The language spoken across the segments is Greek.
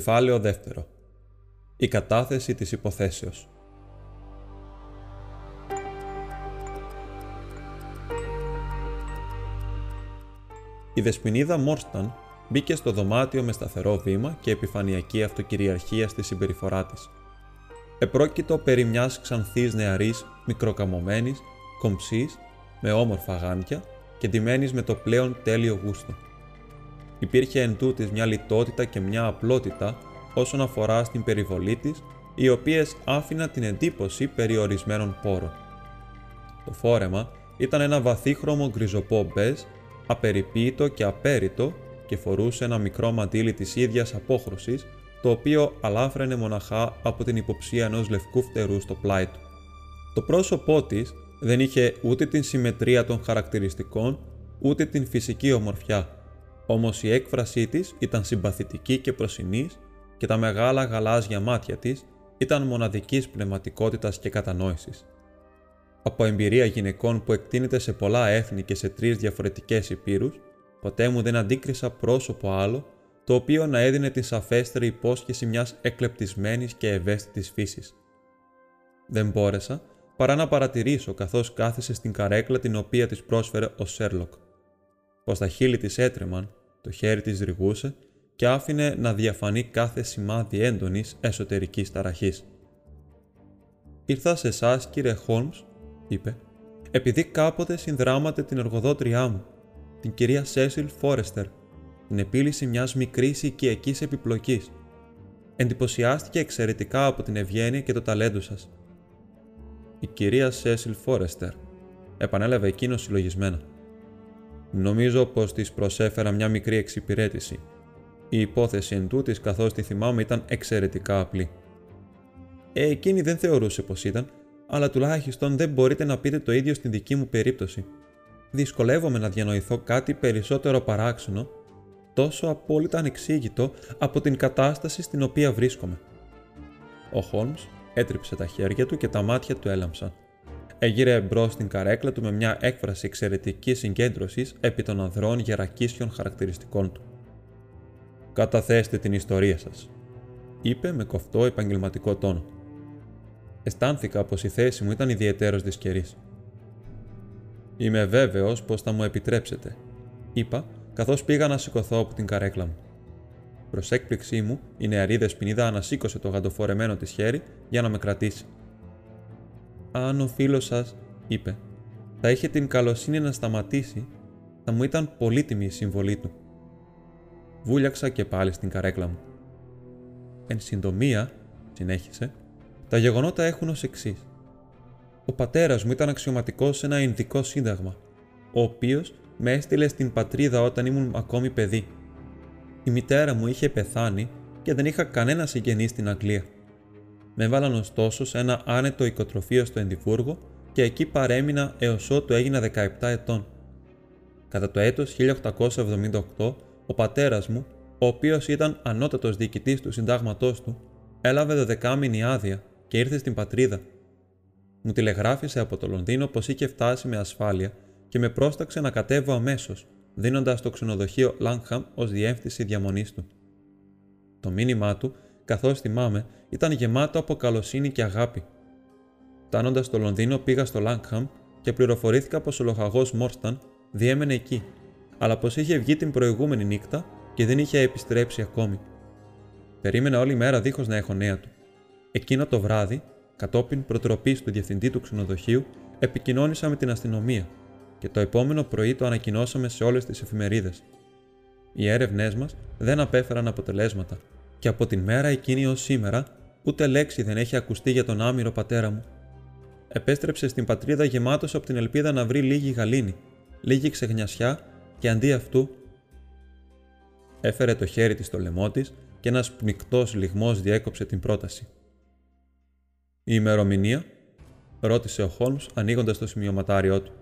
Κεφάλαιο δεύτερο. Η κατάθεση της υποθέσεως. Η δεσποινίδα Μόρσταν μπήκε στο δωμάτιο με σταθερό βήμα και επιφανειακή αυτοκυριαρχία στη συμπεριφορά της. Επρόκειτο περί μιας ξανθής νεαρής, μικροκαμωμένης, κομψής, με όμορφα γάντια και ντυμένης με το πλέον τέλειο γούστο υπήρχε εν τούτης μια λιτότητα και μια απλότητα όσον αφορά στην περιβολή της, οι οποίες άφηναν την εντύπωση περιορισμένων πόρων. Το φόρεμα ήταν ένα βαθύχρωμο γκριζοπό μπέζ, απεριποίητο και απέριτο και φορούσε ένα μικρό μαντίλι της ίδιας απόχρωσης, το οποίο αλάφραινε μοναχά από την υποψία ενός λευκού φτερού στο πλάι του. Το πρόσωπό της δεν είχε ούτε την συμμετρία των χαρακτηριστικών, ούτε την φυσική ομορφιά, όμως η έκφρασή της ήταν συμπαθητική και προσινής και τα μεγάλα γαλάζια μάτια της ήταν μοναδικής πνευματικότητας και κατανόησης. Από εμπειρία γυναικών που εκτείνεται σε πολλά έθνη και σε τρεις διαφορετικές υπήρους, ποτέ μου δεν αντίκρισα πρόσωπο άλλο το οποίο να έδινε την σαφέστερη υπόσχεση μιας εκλεπτισμένης και ευαίσθητης φύσης. Δεν μπόρεσα παρά να παρατηρήσω καθώς κάθισε στην καρέκλα την οποία της πρόσφερε ο Σέρλοκ. Πως τα χείλη της έτρεμαν το χέρι της ρηγούσε και άφηνε να διαφανεί κάθε σημάδι έντονης εσωτερικής ταραχής. «Ήρθα σε εσάς, κύριε Χόλμς», είπε, «επειδή κάποτε συνδράματε την εργοδότριά μου, την κυρία Σέσιλ Φόρεστερ, την επίλυση μιας μικρής οικιακής επιπλοκής. Εντυπωσιάστηκε εξαιρετικά από την ευγένεια και το ταλέντο σας». «Η κυρία Σέσιλ Φόρεστερ», επανέλαβε εκείνος συλλογισμένα. Νομίζω πως της προσέφερα μια μικρή εξυπηρέτηση. Η υπόθεση εν τούτης, καθώς τη θυμάμαι ήταν εξαιρετικά απλή. Ε, εκείνη δεν θεωρούσε πως ήταν, αλλά τουλάχιστον δεν μπορείτε να πείτε το ίδιο στην δική μου περίπτωση. Δυσκολεύομαι να διανοηθώ κάτι περισσότερο παράξενο, τόσο απόλυτα ανεξήγητο από την κατάσταση στην οποία βρίσκομαι. Ο Χόλμς έτριψε τα χέρια του και τα μάτια του έλαμψαν. Έγειρε εμπρό στην καρέκλα του με μια έκφραση εξαιρετικής συγκέντρωσης επί των ανδρών γερακίσιων χαρακτηριστικών του. Καταθέστε την ιστορία σας, είπε με κοφτό επαγγελματικό τόνο. Αισθάνθηκα πως η θέση μου ήταν ιδιαίτερος δυσκερής. Είμαι βέβαιος πως θα μου επιτρέψετε, είπα καθώς πήγα να σηκωθώ από την καρέκλα μου. Προς έκπληξή μου, η νεαρή δεσποινίδα ανασήκωσε το γαντοφορεμένο της χέρι για να με κρατήσει. Αν ο φίλος σας, είπε, θα είχε την καλοσύνη να σταματήσει, θα μου ήταν πολύτιμη η συμβολή του. Βούλιαξα και πάλι στην καρέκλα μου. Εν συντομία, συνέχισε, τα γεγονότα έχουν ως εξής. Ο πατέρας μου ήταν αξιωματικός σε ένα Ινδικό σύνταγμα, ο οποίος με έστειλε στην πατρίδα όταν ήμουν ακόμη παιδί. Η μητέρα μου είχε πεθάνει και δεν είχα κανένα συγγενή στην Αγγλία. Με έβαλαν ωστόσο σε ένα άνετο οικοτροφείο στο Ενδιφούργο και εκεί παρέμεινα έως ότου έγινα 17 ετών. Κατά το έτος 1878, ο πατέρας μου, ο οποίος ήταν ανώτατος διοικητής του συντάγματός του, έλαβε δωδεκάμινη άδεια και ήρθε στην πατρίδα. Μου τηλεγράφησε από το Λονδίνο πως είχε φτάσει με ασφάλεια και με πρόσταξε να κατέβω αμέσως, δίνοντας το ξενοδοχείο Λάγχαμ ως διεύθυνση διαμονής του. Το μήνυμά του καθώ θυμάμαι, ήταν γεμάτο από καλοσύνη και αγάπη. Φτάνοντας στο Λονδίνο, πήγα στο Λάγχαμ και πληροφορήθηκα πως ο λοχαγό Μόρσταν διέμενε εκεί, αλλά πως είχε βγει την προηγούμενη νύχτα και δεν είχε επιστρέψει ακόμη. Περίμενα όλη μέρα δίχως να έχω νέα του. Εκείνο το βράδυ, κατόπιν προτροπής του διευθυντή του ξενοδοχείου, επικοινώνησα με την αστυνομία και το επόμενο πρωί το ανακοινώσαμε σε όλες τις εφημερίδες. Οι έρευνές μας δεν απέφεραν αποτελέσματα και από την μέρα εκείνη ως σήμερα ούτε λέξη δεν έχει ακουστεί για τον άμυρο πατέρα μου. Επέστρεψε στην πατρίδα γεμάτος από την ελπίδα να βρει λίγη γαλήνη, λίγη ξεγνιασιά και αντί αυτού Έφερε το χέρι της στο λαιμό της και ένας πνικτός λιγμός διέκοψε την πρόταση. «Η ημερομηνία» ρώτησε ο Χόλμς ανοίγοντας το σημειωματάριό του.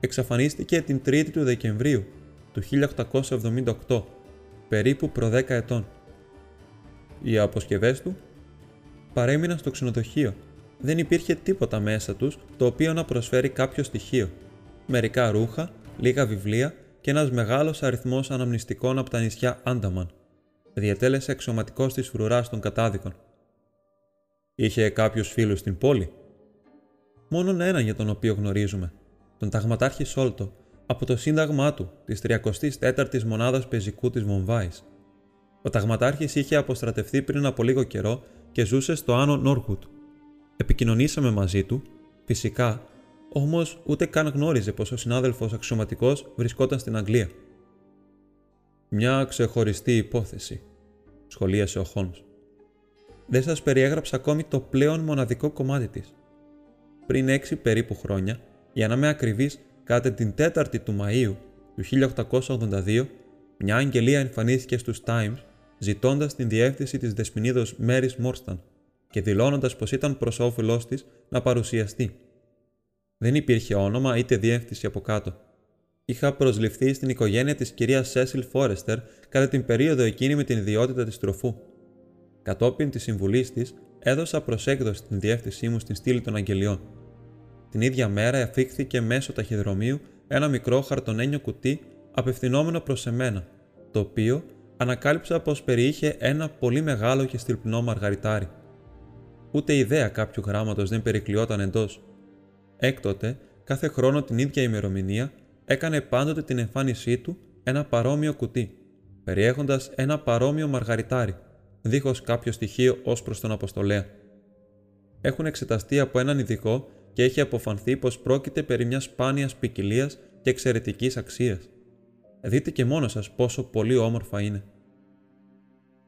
Εξαφανίστηκε την 3η του Δεκεμβρίου του 1878, περίπου προ 10 ετών. Οι αποσκευές του παρέμειναν στο ξενοδοχείο. Δεν υπήρχε τίποτα μέσα τους το οποίο να προσφέρει κάποιο στοιχείο. Μερικά ρούχα, λίγα βιβλία και ένας μεγάλος αριθμός αναμνηστικών από τα νησιά Άνταμαν. Διατέλεσε αξιωματικός της φρουράς των κατάδικων. Είχε κάποιους φίλους στην πόλη; Μόνον έναν για τον οποίο γνωρίζουμε, τον ταγματάρχη Σόλτο, από το σύνταγμά του της 34η μονάδας πεζικού της Βομβάης. Ο ταγματάρχης είχε αποστρατευτεί πριν από λίγο καιρό και ζούσε στο Άνω Νόρχουτ. Επικοινωνήσαμε μαζί του, φυσικά, όμως ούτε καν γνώριζε πως ο συνάδελφος αξιωματικός βρισκόταν στην Αγγλία. Μια ξεχωριστή υπόθεση, σχολίασε ο Χόλμ. Δεν σας περιέγραψα ακόμη το πλέον μοναδικό κομμάτι της. Πριν έξι περίπου χρόνια, για να είμαι ακριβής, κατά την 4η του Μαΐου του 1882, μια αγγελία εμφανίστηκε στους Times ζητώντας την διεύθυνση της δεσποινίδος Μέρις Μόρσταν και δηλώνοντας πως ήταν προς όφελός της να παρουσιαστεί. Δεν υπήρχε όνομα είτε διεύθυνση από κάτω. Είχα προσληφθεί στην οικογένεια της κυρίας Σέσιλ Φόρεστερ κατά την περίοδο εκείνη με την ιδιότητα της τροφού. Κατόπιν της συμβουλής της, έδωσα προς έκδοση την διεύθυνσή μου στην στήλη των Αγγελιών. Την ίδια μέρα αφήχθηκε μέσω ταχυδρομείου ένα μικρό χαρτονένιο κουτί απευθυνόμενο προς εμένα, το οποίο ανακάλυψα πως περιείχε ένα πολύ μεγάλο και στυλπνό μαργαριτάρι. Ούτε ιδέα κάποιου γράμματος δεν περικλειόταν εντός. Έκτοτε, κάθε χρόνο την ίδια ημερομηνία, έκανε πάντοτε την εμφάνισή του ένα παρόμοιο κουτί, περιέχοντας ένα παρόμοιο μαργαριτάρι, δίχως κάποιο στοιχείο ως προς τον αποστολέα. Έχουν εξεταστεί από έναν ειδικό και έχει αποφανθεί πως πρόκειται περί μιας σπάνιας ποικιλίας και εξαιρετικής αξίας. Δείτε και μόνος σας πόσο πολύ όμορφα είναι.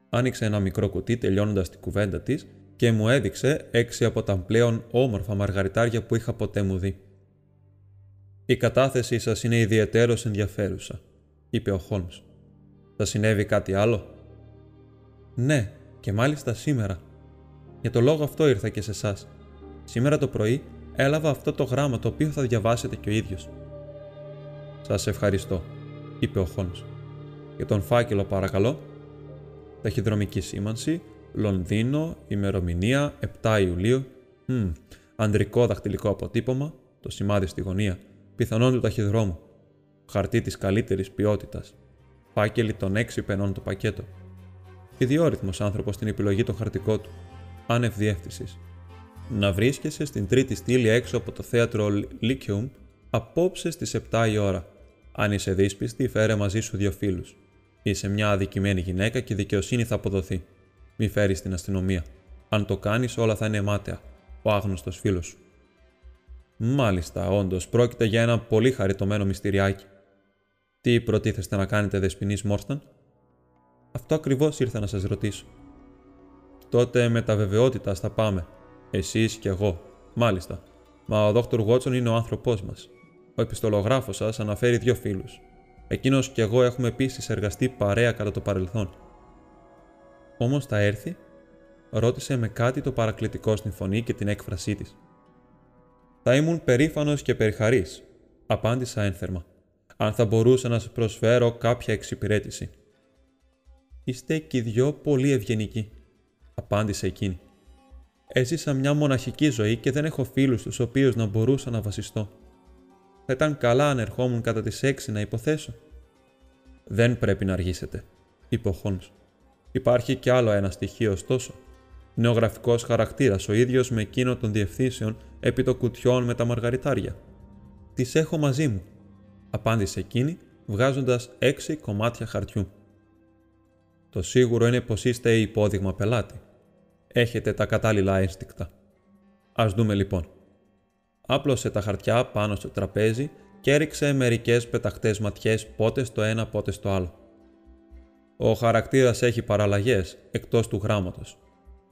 Άνοιξε ένα μικρό κουτί τελειώνοντας την κουβέντα της και μου έδειξε έξι από τα πλέον όμορφα μαργαριτάρια που είχα ποτέ μου δει. «Η κατάθεσή σας είναι ιδιαίτερος ενδιαφέρουσα», είπε ο Χόλμς. «Θα συνέβη κάτι άλλο» Ναι, και μάλιστα σήμερα. Για το λόγο αυτό ήρθα και σε εσάς. Σήμερα το πρωί έλαβα αυτό το γράμμα το οποίο θα διαβάσετε και ο ίδιος. Σας ευχαριστώ, είπε ο Χόλμ. Για τον φάκελο, παρακαλώ. Ταχυδρομική σήμανση, Λονδίνο, ημερομηνία 7 Ιουλίου. Μ, ανδρικό δαχτυλικό αποτύπωμα, το σημάδι στη γωνία, πιθανόν του ταχυδρόμου. Χαρτί της καλύτερης ποιότητας. Φάκελοι των 6 πενών το πακέτο ιδιόρυθμος άνθρωπος στην επιλογή των χαρτικό του, άνευ διεύθυνσης. Να βρίσκεσαι στην τρίτη στήλη έξω από το θέατρο Lyceum απόψε στις 7 η ώρα. Αν είσαι δύσπιστη, φέρε μαζί σου δύο φίλους. Είσαι μια αδικημένη γυναίκα και η δικαιοσύνη θα αποδοθεί. Μη φέρεις την αστυνομία. Αν το κάνεις, όλα θα είναι μάταια. Ο άγνωστος φίλος σου. Μάλιστα, όντως, πρόκειται για ένα πολύ χαριτωμένο μυστηριάκι. Τι προτίθεστε να κάνετε, Δεσπινή Μόρσταν, αυτό ακριβώς ήρθα να σας ρωτήσω. Τότε με τα βεβαιότητα θα πάμε. Εσείς και εγώ. Μάλιστα. Μα ο Δόκτωρ Βότσον είναι ο άνθρωπός μας. Ο επιστολογράφος σας αναφέρει δύο φίλους. Εκείνος και εγώ έχουμε επίσης εργαστεί παρέα κατά το παρελθόν. Όμως θα έρθει, ρώτησε με κάτι το παρακλητικό στην φωνή και την έκφρασή της. Θα ήμουν περήφανος και περιχαρής, απάντησα ένθερμα, αν θα μπορούσα να σας προσφέρω κάποια εξυπηρέτηση. Είστε και οι δυο πολύ ευγενικοί, απάντησε εκείνη. Έζησα μια μοναχική ζωή και δεν έχω φίλους τους οποίους να μπορούσα να βασιστώ. Θα ήταν καλά αν ερχόμουν κατά τις έξι να υποθέσω. Δεν πρέπει να αργήσετε, είπε ο Χόλμς. Υπάρχει κι άλλο ένα στοιχείο, ωστόσο. Νεογραφικός χαρακτήρας, ο ίδιος με εκείνο των διευθύνσεων επί των κουτιών με τα μαργαριτάρια. Τις έχω μαζί μου, απάντησε εκείνη, βγάζοντας έξι κομμάτια χαρτιού. Το σίγουρο είναι πως είστε υπόδειγμα πελάτη. Έχετε τα κατάλληλα ένστικτα. Ας δούμε λοιπόν. Άπλωσε τα χαρτιά πάνω στο τραπέζι και έριξε μερικές πεταχτές ματιές πότε στο ένα πότε στο άλλο. Ο χαρακτήρας έχει παραλλαγές εκτός του γράμματος,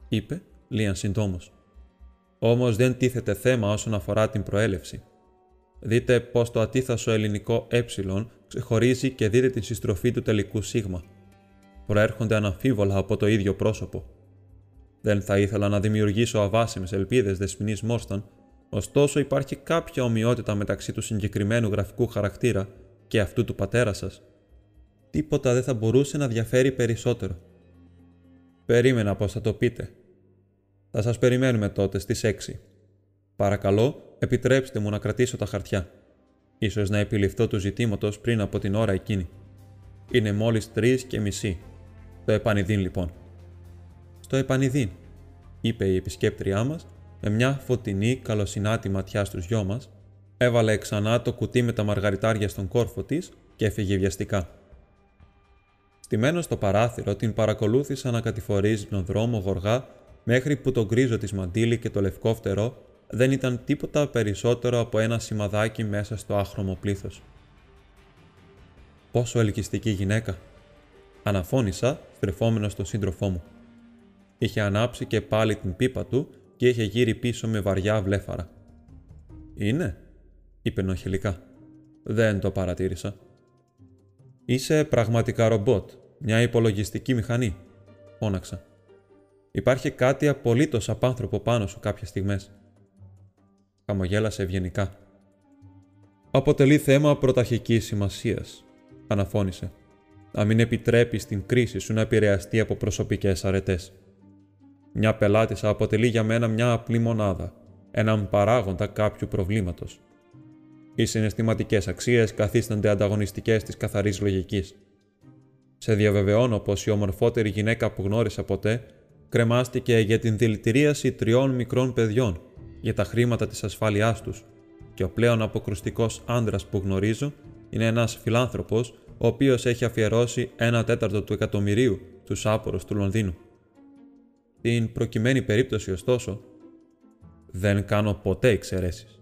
είπε Λίαν συντόμως. Όμως δεν τίθεται θέμα όσον αφορά την προέλευση. Δείτε πως το ατίθασο ελληνικό ε ξεχωρίζει και δείτε τη συστροφή του τελικού σίγμα. Προέρχονται αναμφίβολα από το ίδιο πρόσωπο. Δεν θα ήθελα να δημιουργήσω αβάσιμες ελπίδες δεσμηνή Μόρσταν, ωστόσο υπάρχει κάποια ομοιότητα μεταξύ του συγκεκριμένου γραφικού χαρακτήρα και αυτού του πατέρα σας. Τίποτα δεν θα μπορούσε να διαφέρει περισσότερο. Περίμενα πώ θα το πείτε. Θα σας περιμένουμε τότε στις 6. Παρακαλώ, επιτρέψτε μου να κρατήσω τα χαρτιά. Ίσως να επιληφθώ του ζητήματος πριν από την ώρα εκείνη. Είναι μόλις τρεις και μισή. Το επανειδήν λοιπόν. Στο επανειδήν, είπε η επισκέπτριά μας με μια φωτεινή καλοσυνάτη ματιά στους δυο μας, έβαλε ξανά το κουτί με τα μαργαριτάρια στον κόρφο της και έφυγε βιαστικά. Στημένος στο παράθυρο, την παρακολούθησα να κατηφορίζει τον δρόμο γοργά μέχρι που το γκρίζο της μαντίλι και το λευκό φτερό δεν ήταν τίποτα περισσότερο από ένα σημαδάκι μέσα στο άχρωμο πλήθος. Πόσο ελκυστική γυναίκα, αναφώνησα στρεφόμενος στον σύντροφό μου. Είχε ανάψει και πάλι την πίπα του και είχε γύρει πίσω με βαριά βλέφαρα. «Είναι», είπε νοχελικά. «Δεν το παρατήρησα». «Είσαι πραγματικά ρομπότ, μια υπολογιστική μηχανή», φώναξα. «Υπάρχει κάτι απολύτως απάνθρωπο πάνω σου κάποιες στιγμές» χαμογέλασε ευγενικά. Αποτελεί θέμα πρωταρχικής σημασίας, αναφώνησε. Να μην επιτρέπεις την κρίση σου να επηρεαστεί από προσωπικές αρετές. Μια πελάτησα αποτελεί για μένα μια απλή μονάδα, έναν παράγοντα κάποιου προβλήματος. Οι συναισθηματικές αξίες καθίστανται ανταγωνιστικές της καθαρής λογικής. Σε διαβεβαιώνω πως η ομορφότερη γυναίκα που γνώρισα ποτέ κρεμάστηκε για την δηλητηρίαση τριών μικρών παιδιών για τα χρήματα της ασφάλειάς τους και ο πλέον αποκρουστικός άντρας που γνωρίζω είναι ένας φιλάνθρωπος ο οποίος έχει αφιερώσει ένα τέταρτο του εκατομμυρίου τους άπορους του Λονδίνου. Την προκειμένη περίπτωση ωστόσο δεν κάνω ποτέ εξαιρέσεις.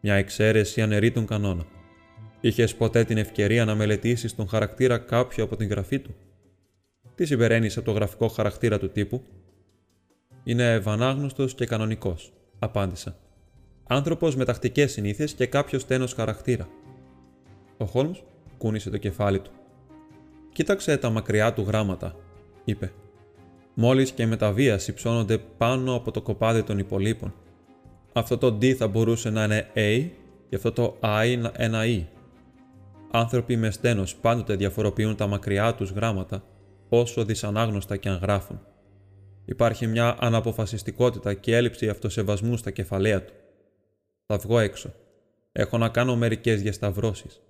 Μια εξαίρεση αναιρεί τον κανόνα. Είχες ποτέ την ευκαιρία να μελετήσεις τον χαρακτήρα κάποιου από την γραφή του; Τι συμπεραίνεις από το γραφικό χαρακτήρα του τύπου; Είναι ευανάγνωστος και κανονικός απάντησα. Άνθρωπος με τακτικές συνήθειες και κάποιο τένο χαρακτήρα. Ο Χόλμς κούνησε το κεφάλι του. Κοίταξε τα μακριά του γράμματα, είπε. Μόλις και με τα βία υψώνονται πάνω από το κοπάδι των υπολείπων. Αυτό το D θα μπορούσε να είναι A και αυτό το I ένα E. Άνθρωποι με στένος πάντοτε διαφοροποιούν τα μακριά τους γράμματα, όσο δυσανάγνωστα και αν γράφουν. Υπάρχει μια αναποφασιστικότητα και έλλειψη αυτοσεβασμού στα κεφαλαία του. Θα βγω έξω. Έχω να κάνω μερικές διασταυρώσεις.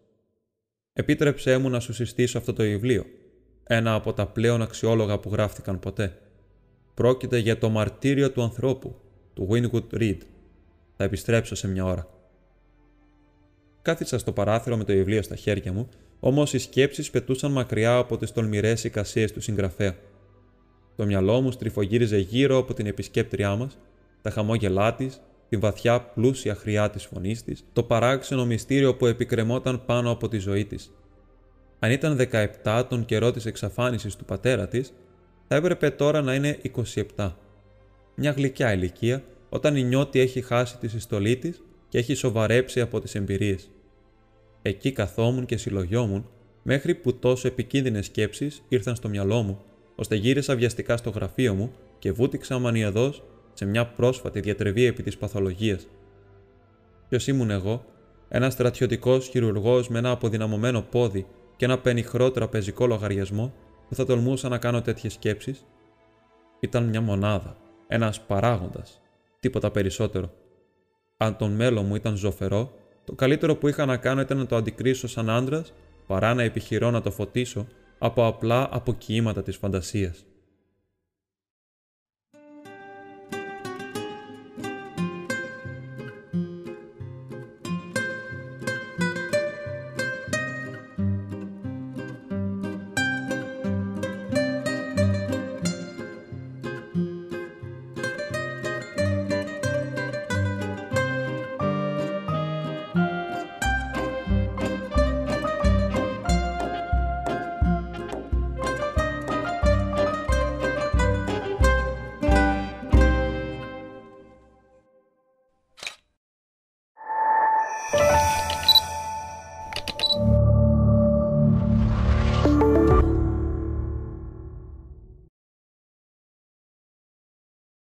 Επίτρεψέ μου να σου συστήσω αυτό το βιβλίο, ένα από τα πλέον αξιόλογα που γράφτηκαν ποτέ. Πρόκειται για το μαρτύριο του ανθρώπου, του Winwood Reed. Θα επιστρέψω σε μια ώρα. Κάθισα στο παράθυρο με το βιβλίο στα χέρια μου, όμως οι σκέψεις πετούσαν μακριά από τις τολμηρές εικασίες του συγγραφέα. Το μυαλό μου στριφογύριζε γύρω από την επισκέπτριά μας, τα χαμόγελά της, τη βαθιά πλούσια χρειά της φωνής της, το παράξενο μυστήριο που επικρεμόταν πάνω από τη ζωή της. Αν ήταν 17 τον καιρό της εξαφάνισης του πατέρα της, θα έπρεπε τώρα να είναι 27. Μια γλυκιά ηλικία όταν η νιώτη έχει χάσει τη συστολή της και έχει σοβαρέψει από τις εμπειρίες. Εκεί καθόμουν και συλλογιόμουν μέχρι που τόσο επικίνδυνες σκέψεις ήρθαν στο μυαλό μου ώστε γύρισα βιαστικά στο γραφείο μου και βούτυξα μανιωδώ σε μια πρόσφατη διατρεβή επί της παθολογίας. Ποιος ήμουν εγώ, ένας στρατιωτικός χειρουργός με ένα αποδυναμωμένο πόδι και ένα πενιχρό τραπεζικό λογαριασμό που θα τολμούσα να κάνω τέτοιες σκέψεις. Ήταν μια μονάδα, ένας παράγοντας, τίποτα περισσότερο. Αν τον μέλλον μου ήταν ζωφερό, το καλύτερο που είχα να κάνω ήταν να το αντικρίσω σαν άντρας παρά να επιχειρώ να το φωτίσω από απλά αποκοιήματα της φαντασίας.